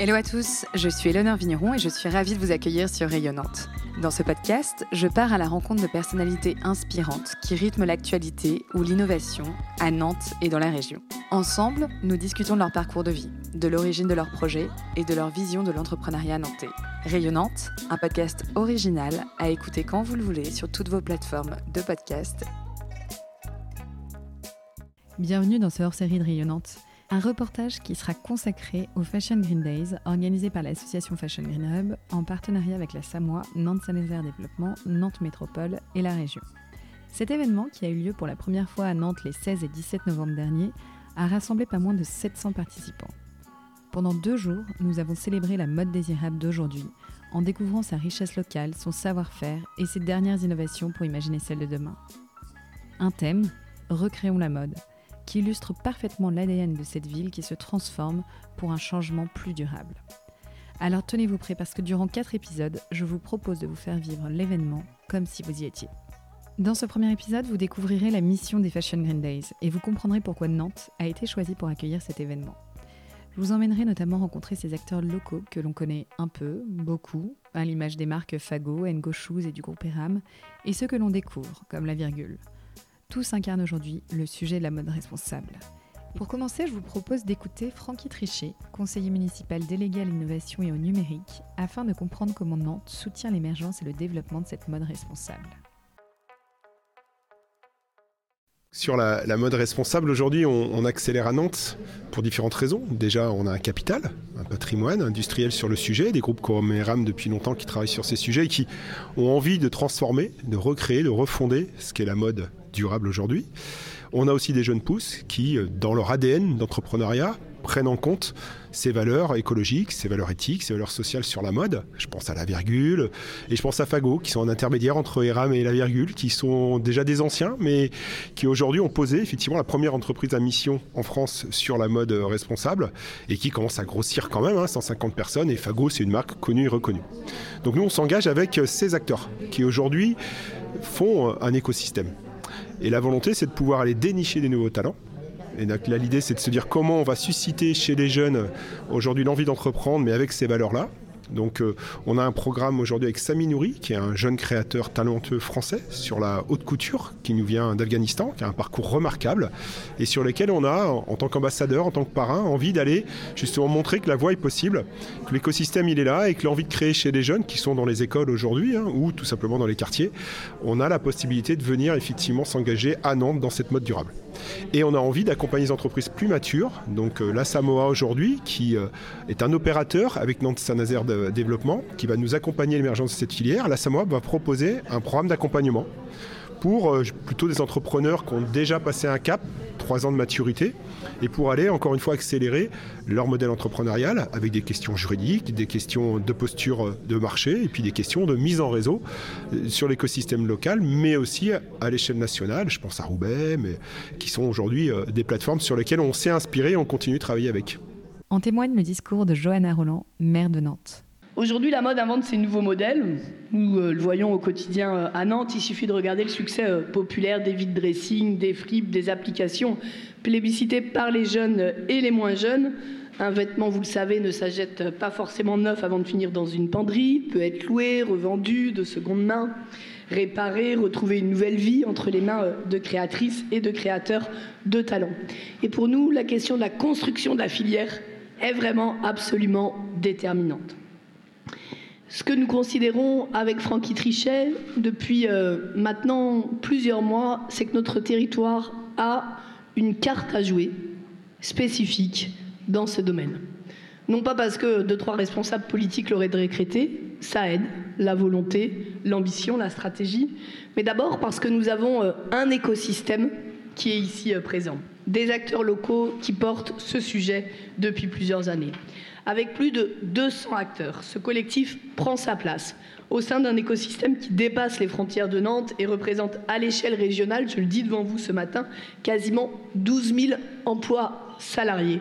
Hello à tous, je suis Eleonore Vigneron et je suis ravie de vous accueillir sur Rayonnante. Dans ce podcast, je pars à la rencontre de personnalités inspirantes qui rythment l'actualité ou l'innovation à Nantes et dans la région. Ensemble, nous discutons de leur parcours de vie, de l'origine de leurs projets et de leur vision de l'entrepreneuriat nantais. Rayonnante, un podcast original à écouter quand vous le voulez sur toutes vos plateformes de podcast. Bienvenue dans ce hors-série de Rayonnante. Un reportage qui sera consacré au Fashion Green Days, organisé par l'association Fashion Green Hub en partenariat avec la Samoa, Nantes-Saint-Nazaire Développement, Nantes Métropole et la région. Cet événement, qui a eu lieu pour la première fois à Nantes les 16 et 17 novembre dernier, a rassemblé pas moins de 700 participants. Pendant deux jours, nous avons célébré la mode désirable d'aujourd'hui, en découvrant sa richesse locale, son savoir-faire et ses dernières innovations pour imaginer celle de demain. Un thème, recréons la mode qui illustre parfaitement l'ADN de cette ville qui se transforme pour un changement plus durable. Alors tenez-vous prêts parce que durant quatre épisodes, je vous propose de vous faire vivre l'événement comme si vous y étiez. Dans ce premier épisode, vous découvrirez la mission des Fashion Green Days et vous comprendrez pourquoi Nantes a été choisie pour accueillir cet événement. Je vous emmènerai notamment rencontrer ces acteurs locaux que l'on connaît un peu, beaucoup, à l'image des marques Fago, Ngo Shoes et du groupe Eram, et ceux que l'on découvre, comme La Virgule. Tous incarnent aujourd'hui le sujet de la mode responsable. Pour commencer, je vous propose d'écouter Francky Trichet, conseiller municipal délégué à l'innovation et au numérique, afin de comprendre comment Nantes soutient l'émergence et le développement de cette mode responsable. Sur la, mode responsable, aujourd'hui, on, accélère à Nantes pour différentes raisons. Déjà, on a un capital, un patrimoine industriel sur le sujet, des groupes comme ERAM depuis longtemps qui travaillent sur ces sujets et qui ont envie de transformer, de recréer, de refonder ce qu'est la mode durable aujourd'hui. On a aussi des jeunes pousses qui, euh, dans leur ADN d'entrepreneuriat, prennent en compte ces valeurs écologiques, ces valeurs éthiques, ces valeurs sociales sur la mode. Je pense à la virgule et je pense à Fago, qui sont en intermédiaire entre ERAM et la virgule, qui sont déjà des anciens, mais qui aujourd'hui ont posé effectivement la première entreprise à mission en France sur la mode responsable et qui commence à grossir quand même, 150 hein, personnes. Et Fago, c'est une marque connue et reconnue. Donc nous, on s'engage avec ces acteurs qui aujourd'hui font un écosystème. Et la volonté, c'est de pouvoir aller dénicher des nouveaux talents. Et donc là, l'idée, c'est de se dire comment on va susciter chez les jeunes aujourd'hui l'envie d'entreprendre, mais avec ces valeurs-là. Donc euh, on a un programme aujourd'hui avec Sami Nouri, qui est un jeune créateur talentueux français sur la haute couture, qui nous vient d'Afghanistan, qui a un parcours remarquable, et sur lequel on a, en tant qu'ambassadeur, en tant que parrain, envie d'aller justement montrer que la voie est possible, que l'écosystème il est là, et que l'envie de créer chez les jeunes qui sont dans les écoles aujourd'hui, hein, ou tout simplement dans les quartiers, on a la possibilité de venir effectivement s'engager à Nantes dans cette mode durable. Et on a envie d'accompagner les entreprises plus matures. Donc euh, la Samoa aujourd'hui, qui euh, est un opérateur avec Nantes Saint-Nazaire Développement, qui va nous accompagner l'émergence de cette filière. La Samoa va proposer un programme d'accompagnement pour euh, plutôt des entrepreneurs qui ont déjà passé un cap, trois ans de maturité, et pour aller encore une fois accélérer leur modèle entrepreneurial avec des questions juridiques, des questions de posture de marché, et puis des questions de mise en réseau euh, sur l'écosystème local, mais aussi à l'échelle nationale, je pense à Roubaix, mais qui sont aujourd'hui euh, des plateformes sur lesquelles on s'est inspiré et on continue de travailler avec. En témoigne le discours de Johanna Roland, maire de Nantes. Aujourd'hui, la mode invente ses nouveaux modèles. Nous euh, le voyons au quotidien euh, à Nantes. Il suffit de regarder le succès euh, populaire des vide dressing, des fripes, des applications plébiscitées par les jeunes et les moins jeunes. Un vêtement, vous le savez, ne s'achète pas forcément neuf avant de finir dans une penderie, peut être loué, revendu de seconde main, réparé, retrouver une nouvelle vie entre les mains de créatrices et de créateurs de talent. Et pour nous, la question de la construction de la filière est vraiment absolument déterminante. Ce que nous considérons avec Francky Trichet depuis euh, maintenant plusieurs mois, c'est que notre territoire a une carte à jouer spécifique dans ce domaine. Non pas parce que deux, trois responsables politiques l'auraient décrété, ça aide, la volonté, l'ambition, la stratégie, mais d'abord parce que nous avons euh, un écosystème qui est ici euh, présent, des acteurs locaux qui portent ce sujet depuis plusieurs années. Avec plus de 200 acteurs, ce collectif prend sa place au sein d'un écosystème qui dépasse les frontières de Nantes et représente à l'échelle régionale, je le dis devant vous ce matin, quasiment 12 000 emplois salariés.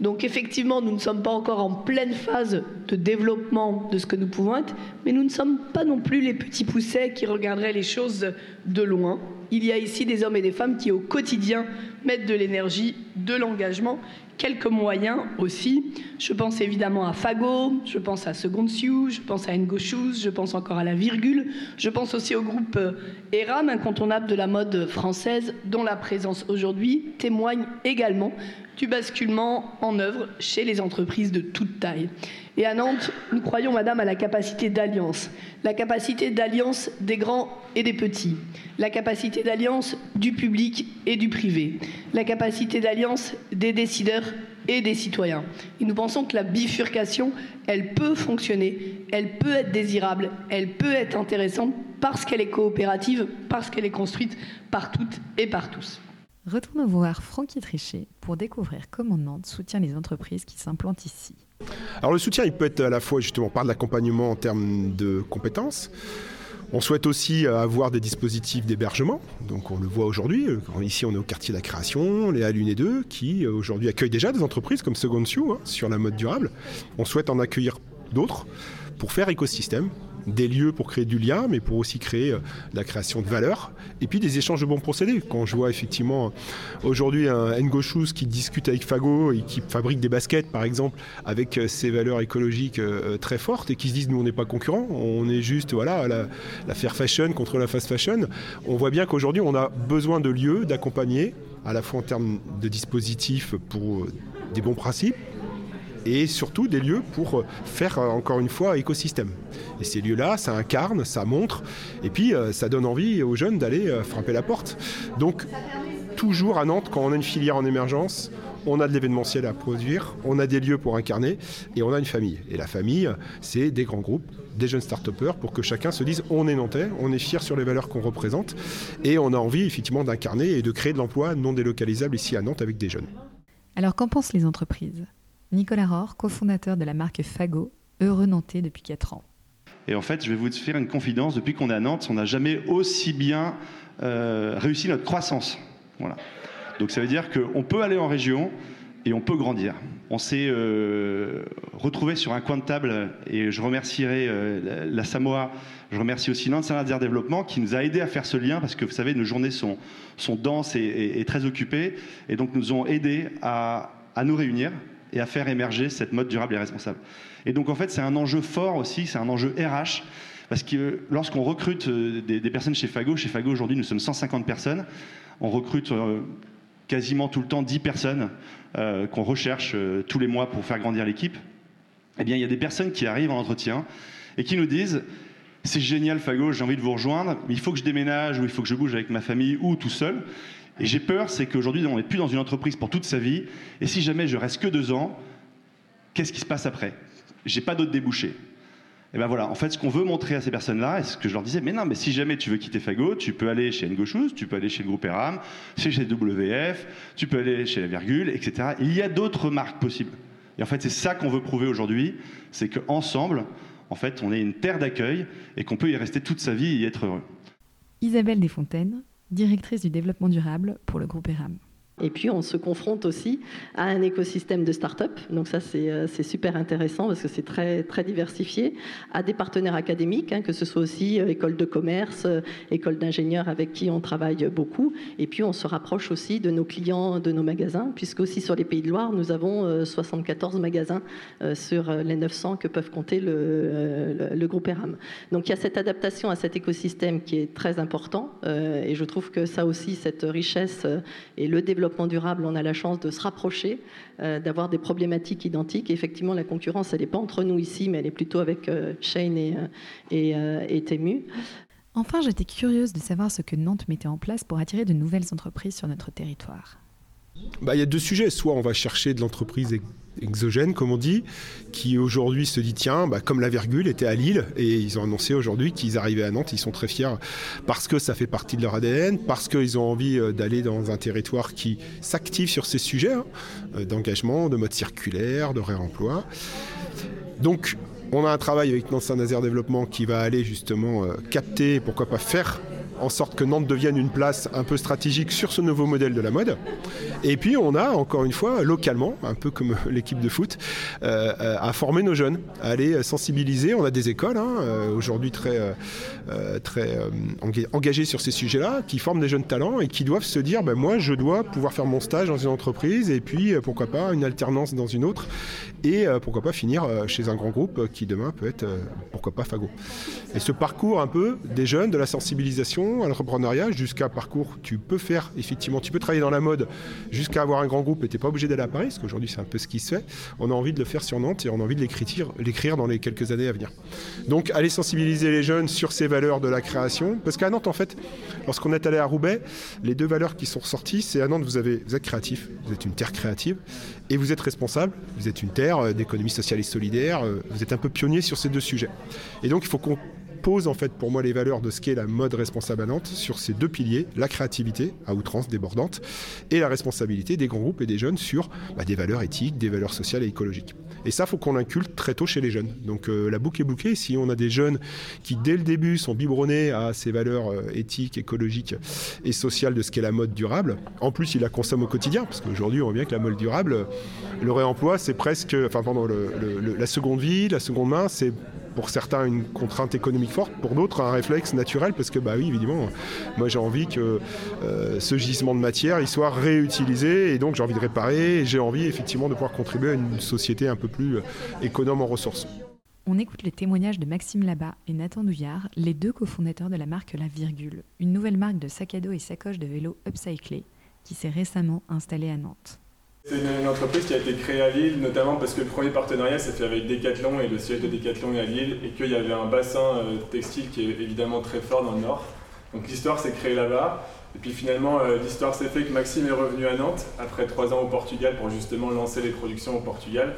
Donc effectivement, nous ne sommes pas encore en pleine phase de développement de ce que nous pouvons être, mais nous ne sommes pas non plus les petits poussets qui regarderaient les choses de loin. Il y a ici des hommes et des femmes qui au quotidien mettent de l'énergie, de l'engagement, quelques moyens aussi. Je pense évidemment à Fago, je pense à Second Sioux, je pense à Ngo Shoes, je pense encore à la virgule, je pense aussi au groupe euh, ERAM, incontournable de la mode française, dont la présence aujourd'hui témoigne également du basculement en œuvre chez les entreprises de toute taille. Et à Nantes, nous croyons, Madame, à la capacité d'alliance, la capacité d'alliance des grands et des petits, la capacité d'alliance du public et du privé, la capacité d'alliance des décideurs et des citoyens. Et nous pensons que la bifurcation, elle peut fonctionner, elle peut être désirable, elle peut être intéressante parce qu'elle est coopérative, parce qu'elle est construite par toutes et par tous. Retournons voir Francky Trichet pour découvrir comment Nantes soutient les entreprises qui s'implantent ici. Alors le soutien, il peut être à la fois justement par de l'accompagnement en termes de compétences. On souhaite aussi avoir des dispositifs d'hébergement. Donc on le voit aujourd'hui. Ici, on est au quartier de la création, les A1 et 2, qui aujourd'hui accueillent déjà des entreprises comme Second Sioux hein, sur la mode durable. On souhaite en accueillir d'autres pour faire écosystème, des lieux pour créer du lien, mais pour aussi créer euh, la création de valeur, et puis des échanges de bons procédés. Quand je vois effectivement aujourd'hui un Ngo Shoes qui discute avec Fago et qui fabrique des baskets, par exemple, avec euh, ces valeurs écologiques euh, très fortes, et qui se disent nous on n'est pas concurrents, on est juste voilà la, la fair fashion contre la fast fashion, on voit bien qu'aujourd'hui on a besoin de lieux, d'accompagner, à la fois en termes de dispositifs pour des bons principes, et surtout des lieux pour faire encore une fois écosystème. Et ces lieux-là, ça incarne, ça montre, et puis euh, ça donne envie aux jeunes d'aller euh, frapper la porte. Donc toujours à Nantes, quand on a une filière en émergence, on a de l'événementiel à produire, on a des lieux pour incarner et on a une famille. Et la famille, c'est des grands groupes, des jeunes start pour que chacun se dise on est nantais, on est fier sur les valeurs qu'on représente et on a envie effectivement d'incarner et de créer de l'emploi non délocalisable ici à Nantes avec des jeunes. Alors qu'en pensent les entreprises? Nicolas Rohr, cofondateur de la marque Fago, heureux nantais depuis 4 ans. Et en fait, je vais vous faire une confidence, depuis qu'on est à Nantes, on n'a jamais aussi bien euh, réussi notre croissance. Voilà. Donc ça veut dire qu'on peut aller en région et on peut grandir. On s'est euh, retrouvé sur un coin de table et je remercierai euh, la, Samoa, je remercie aussi Nantes Saint-Nazaire Développement qui nous a aidé à faire ce lien parce que vous savez, nos journées sont, sont denses et, très occupées et donc nous ont aidés à, à nous réunir et à faire émerger cette mode durable et responsable. Et donc en fait, c'est un enjeu fort aussi, c'est un enjeu RH, parce que lorsqu'on recrute euh, des, personnes chez Fago, chez Fago aujourd'hui nous sommes 150 personnes, on recrute euh, quasiment tout le temps 10 personnes euh, qu'on recherche tous les mois pour faire grandir l'équipe. Eh bien, il y a des personnes qui arrivent en entretien et qui nous disent c'est génial Fago, j'ai envie de vous rejoindre, mais il faut que je déménage ou il faut que je bouge avec ma famille ou tout seul. Et j'ai peur, c'est qu'aujourd'hui, on n'est plus dans une entreprise pour toute sa vie. Et si jamais je reste que deux ans, qu'est-ce qui se passe après? J'ai pas d'autres débouchés. Et ben voilà, en fait, ce qu'on veut montrer à ces personnes-là, et ce que je leur disais, mais non, mais si jamais tu veux quitter Fago, tu peux aller chez Ngoshus, tu peux aller chez le groupe Eram, chez WF, tu peux aller chez La Virgule, etc. Il y a d'autres marques possibles. Et en fait, c'est ça qu'on veut prouver aujourd'hui, c'est qu'ensemble, en fait, on est une terre d'accueil et qu'on peut y rester toute sa vie et y être heureux. Isabelle Desfontaines, directrice du développement durable pour le groupe ERAM. Et puis on se confronte aussi à un écosystème de start-up, donc ça c'est euh, super intéressant parce que c'est très, très diversifié, à des partenaires académiques, hein, que ce soit aussi euh, école de commerce, euh, école d'ingénieurs avec qui on travaille beaucoup, et puis on se rapproche aussi de nos clients, de nos magasins, puisque aussi sur les Pays de Loire, nous avons 74 magasins sur les 900 que peuvent compter le, le, groupe ERAM. Donc il y a cette adaptation à cet écosystème qui est très important, et je trouve que ça aussi, cette richesse et le développement durable, on a la chance de se rapprocher, euh, d'avoir des problématiques identiques. effectivement, la concurrence, elle n'est pas entre nous ici, mais elle est plutôt avec euh, Shane et, euh, et, et Temu. Enfin, j'étais curieuse de savoir ce que Nantes mettait en place pour attirer de nouvelles entreprises sur notre territoire. Bah, il y a deux sujets. Soit on va chercher de l'entreprise exogène, comme on dit, qui aujourd'hui se dit tiens, bah, comme la virgule était à Lille, et ils ont annoncé aujourd'hui qu'ils arrivaient à Nantes, ils sont très fiers parce que ça fait partie de leur ADN, parce qu'ils ont envie euh, d'aller dans un territoire qui s'active sur ces sujets hein, euh, d'engagement, de mode circulaire, de réemploi. Donc on a un travail avec Nantes Saint-Nazaire Développement qui va aller justement euh, capter, pourquoi pas faire en sorte que Nantes devienne une place un peu stratégique sur ce nouveau modèle de la mode. Et puis on a encore une fois localement, un peu comme l'équipe de foot, euh, euh, à former nos jeunes, à aller sensibiliser. On a des écoles hein, euh, aujourd'hui très, très engagées sur ces sujets-là, qui forment des jeunes talents et qui doivent se dire, ben, moi je dois pouvoir faire mon stage dans une entreprise et puis pourquoi pas une alternance dans une autre et pourquoi pas finir chez un grand groupe qui demain peut être, pourquoi pas Fago. Et ce parcours un peu des jeunes, de la sensibilisation à l'entrepreneuriat jusqu'à parcours, tu peux faire effectivement, tu peux travailler dans la mode jusqu'à avoir un grand groupe et tu n'es pas obligé d'aller à Paris, parce qu'aujourd'hui c'est un peu ce qui se fait. On a envie de le faire sur Nantes et on a envie de l'écrire dans les quelques années à venir. Donc aller sensibiliser les jeunes sur ces valeurs de la création, parce qu'à Nantes en fait, lorsqu'on est allé à Roubaix, les deux valeurs qui sont ressorties, c'est à Nantes vous, avez, vous êtes créatif, vous êtes une terre créative, et vous êtes responsable, vous êtes une terre euh, d'économie sociale et solidaire, euh, vous êtes un peu pionnier sur ces deux sujets. Et donc il faut qu'on pose en fait pour moi les valeurs de ce qu'est la mode responsable à Nantes sur ces deux piliers, la créativité à outrance débordante et la responsabilité des grands groupes et des jeunes sur bah, des valeurs éthiques, des valeurs sociales et écologiques. Et ça, faut qu'on l'inculte très tôt chez les jeunes. Donc euh, la boucle est bouclée. Si on a des jeunes qui, dès le début, sont biberonnés à ces valeurs euh, éthiques, écologiques et sociales de ce qu'est la mode durable, en plus, ils la consomment au quotidien, parce qu'aujourd'hui, on voit bien que la mode durable, le réemploi, c'est presque, enfin pendant la seconde vie, la seconde main, c'est pour certains une contrainte économique forte, pour d'autres un réflexe naturel, parce que bah oui, évidemment, moi j'ai envie que euh, ce gisement de matière soit réutilisé, et donc j'ai envie de réparer, j'ai envie effectivement de pouvoir contribuer à une société un peu plus euh, économe en ressources. On écoute les témoignages de Maxime Labat et Nathan Douillard, les deux cofondateurs de la marque La Virgule, une nouvelle marque de sac à dos et sacoches de vélo upcyclés qui s'est récemment installée à Nantes. C'est une, entreprise qui a été créée à Lille, notamment parce que le premier partenariat s'est fait avec Decathlon et le siège de Decathlon est à Lille et qu'il y avait un bassin euh, textile qui est évidemment très fort dans le nord. Donc l'histoire s'est créée là-bas. Et puis finalement, euh, l'histoire s'est fait que Maxime est revenu à Nantes après trois ans au Portugal pour justement lancer les productions au Portugal.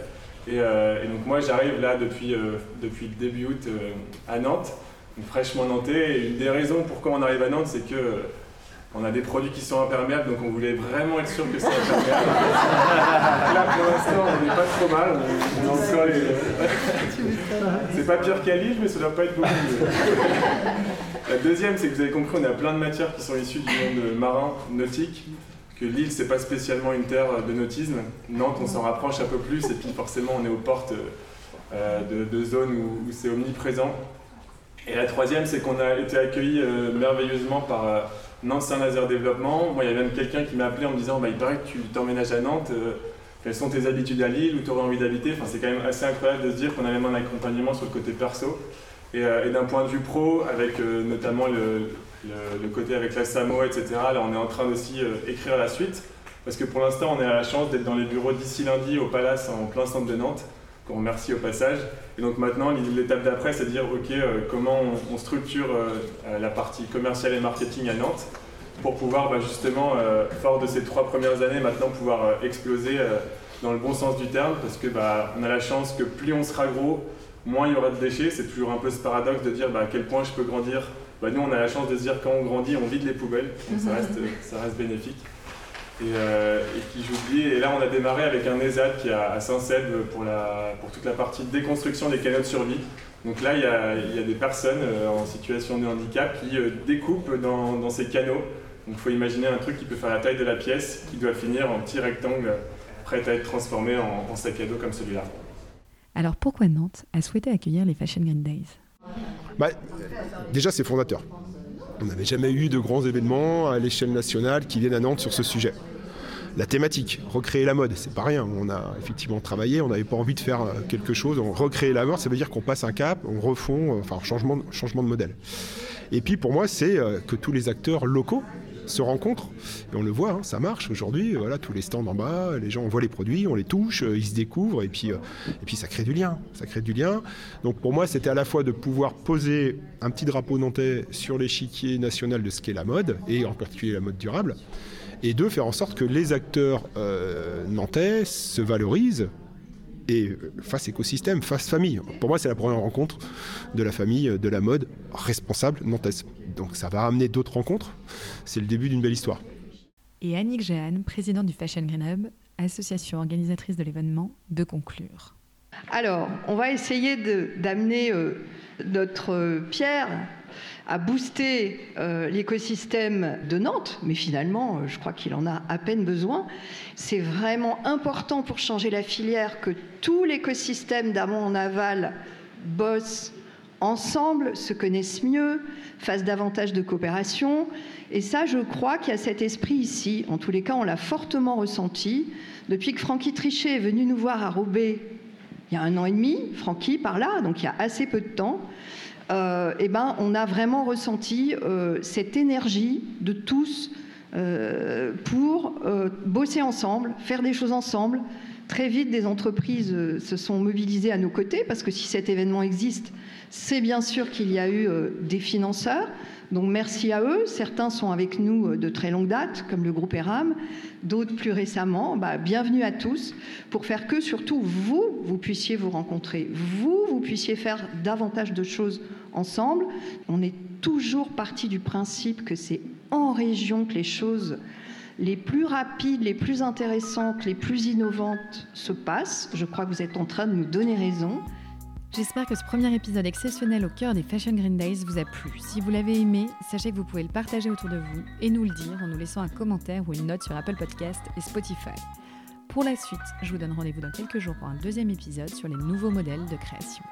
Et, euh, donc moi, j'arrive là depuis, depuis début août à Nantes, fraîchement nantais. Et une des raisons pourquoi on arrive à Nantes, c'est que on a des produits qui sont imperméables, donc on voulait vraiment être sûr que c'est imperméable. Là, pour l'instant, on n'est pas trop mal. c'est pas pire qu'à Lille, mais ça doit pas être beaucoup mieux. La deuxième, c'est que vous avez compris, on a plein de matières qui sont issues du monde marin, nautique. Que l'île, c'est pas spécialement une terre de nautisme. Nantes, on s'en rapproche un peu plus, et puis forcément, on est aux portes euh, de, zones où, c'est omniprésent. Et la troisième, c'est qu'on a été accueillis euh, merveilleusement par euh, Nantes Saint-Nazaire Développement. Moi, il y a même quelqu'un qui m'a appelé en me disant bah, Il paraît que tu t'emménages à Nantes, euh, quelles sont tes habitudes à Lille, où tu aurais envie d'habiter? Enfin, C'est quand même assez incroyable de se dire qu'on a même un accompagnement sur le côté perso. Et, euh, d'un point de vue pro, avec euh, notamment le, côté avec la SAMO, etc., là, on est en train aussi écrire la suite. Parce que pour l'instant, on a la chance d'être dans les bureaux d'ici lundi au Palace, en plein centre de Nantes qu'on remercie au passage. Et donc maintenant, l'étape d'après, c'est de dire, OK, euh, comment on, structure euh, euh, la partie commerciale et marketing à Nantes pour pouvoir bah, justement, fort de ces trois premières années, maintenant pouvoir exploser dans le bon sens du terme, parce que bah, on a la chance que plus on sera gros, moins il y aura de déchets. C'est toujours un peu ce paradoxe de dire bah, à quel point je peux grandir. Bah, nous, on a la chance de se dire quand on grandit, on vide les poubelles, donc ça reste, ça reste bénéfique. Euh, et, qui j'oublie. Et là, on a démarré avec un ESAD qui est à Saint-Cède pour, pour toute la partie déconstruction des canaux de survie. Donc là, il y a, des personnes euh, en situation de handicap qui euh, découpent dans, ces canaux. Donc il faut imaginer un truc qui peut faire la taille de la pièce, qui doit finir en petit rectangle prêt à être transformé en, sac à dos comme celui-là. Alors pourquoi Nantes a souhaité accueillir les Fashion Green Days? Bah, Déjà, c'est fondateur. On n'avait jamais eu de grands événements à l'échelle nationale qui viennent à Nantes sur ce sujet. La thématique, recréer la mode, c'est pas rien. On a effectivement travaillé, on n'avait pas envie de faire euh, quelque chose. On recréer la mode, ça veut dire qu'on passe un cap, on refond, euh, enfin changement, changement de modèle. Et puis pour moi, c'est euh, que tous les acteurs locaux se rencontrent. Et on le voit, hein, ça marche aujourd'hui. Voilà, tous les stands en bas, les gens on voit les produits, on les touche, ils se découvrent et puis, et puis ça crée du lien. Ça crée du lien. Donc pour moi, c'était à la fois de pouvoir poser un petit drapeau nantais sur l'échiquier national de ce qu'est la mode et en particulier la mode durable et de faire en sorte que les acteurs euh, nantais se valorisent et face écosystème, face famille. Pour moi, c'est la première rencontre de la famille de la mode responsable nantaise. Donc ça va amener d'autres rencontres. C'est le début d'une belle histoire. Et Annick Jeanne, présidente du Fashion Green Hub, association organisatrice de l'événement, de conclure. Alors, on va essayer d'amener euh, notre pierre à booster euh, l'écosystème de Nantes, mais finalement, euh, je crois qu'il en a à peine besoin. C'est vraiment important pour changer la filière que tout l'écosystème d'amont en aval bosse ensemble, se connaissent mieux, fassent davantage de coopération. Et ça, je crois qu'il y a cet esprit ici. En tous les cas, on l'a fortement ressenti. Depuis que Francky Trichet est venu nous voir à Roubaix, il y a un an et demi, Francky par là, donc il y a assez peu de temps, euh, eh ben, on a vraiment ressenti euh, cette énergie de tous euh, pour bosser ensemble, faire des choses ensemble. Très vite, des entreprises se sont mobilisées à nos côtés parce que si cet événement existe, c'est bien sûr qu'il y a eu des financeurs. Donc merci à eux. Certains sont avec nous de très longue date, comme le groupe ERAM, d'autres plus récemment. Bah, bienvenue à tous pour faire que surtout vous, vous puissiez vous rencontrer, vous, vous puissiez faire davantage de choses ensemble. On est toujours parti du principe que c'est en région que les choses les plus rapides, les plus intéressantes, les plus innovantes se passent. Je crois que vous êtes en train de nous donner raison. J'espère que ce premier épisode exceptionnel au cœur des Fashion Green Days vous a plu. Si vous l'avez aimé, sachez que vous pouvez le partager autour de vous et nous le dire en nous laissant un commentaire ou une note sur Apple Podcast et Spotify. Pour la suite, je vous donne rendez-vous dans quelques jours pour un deuxième épisode sur les nouveaux modèles de création.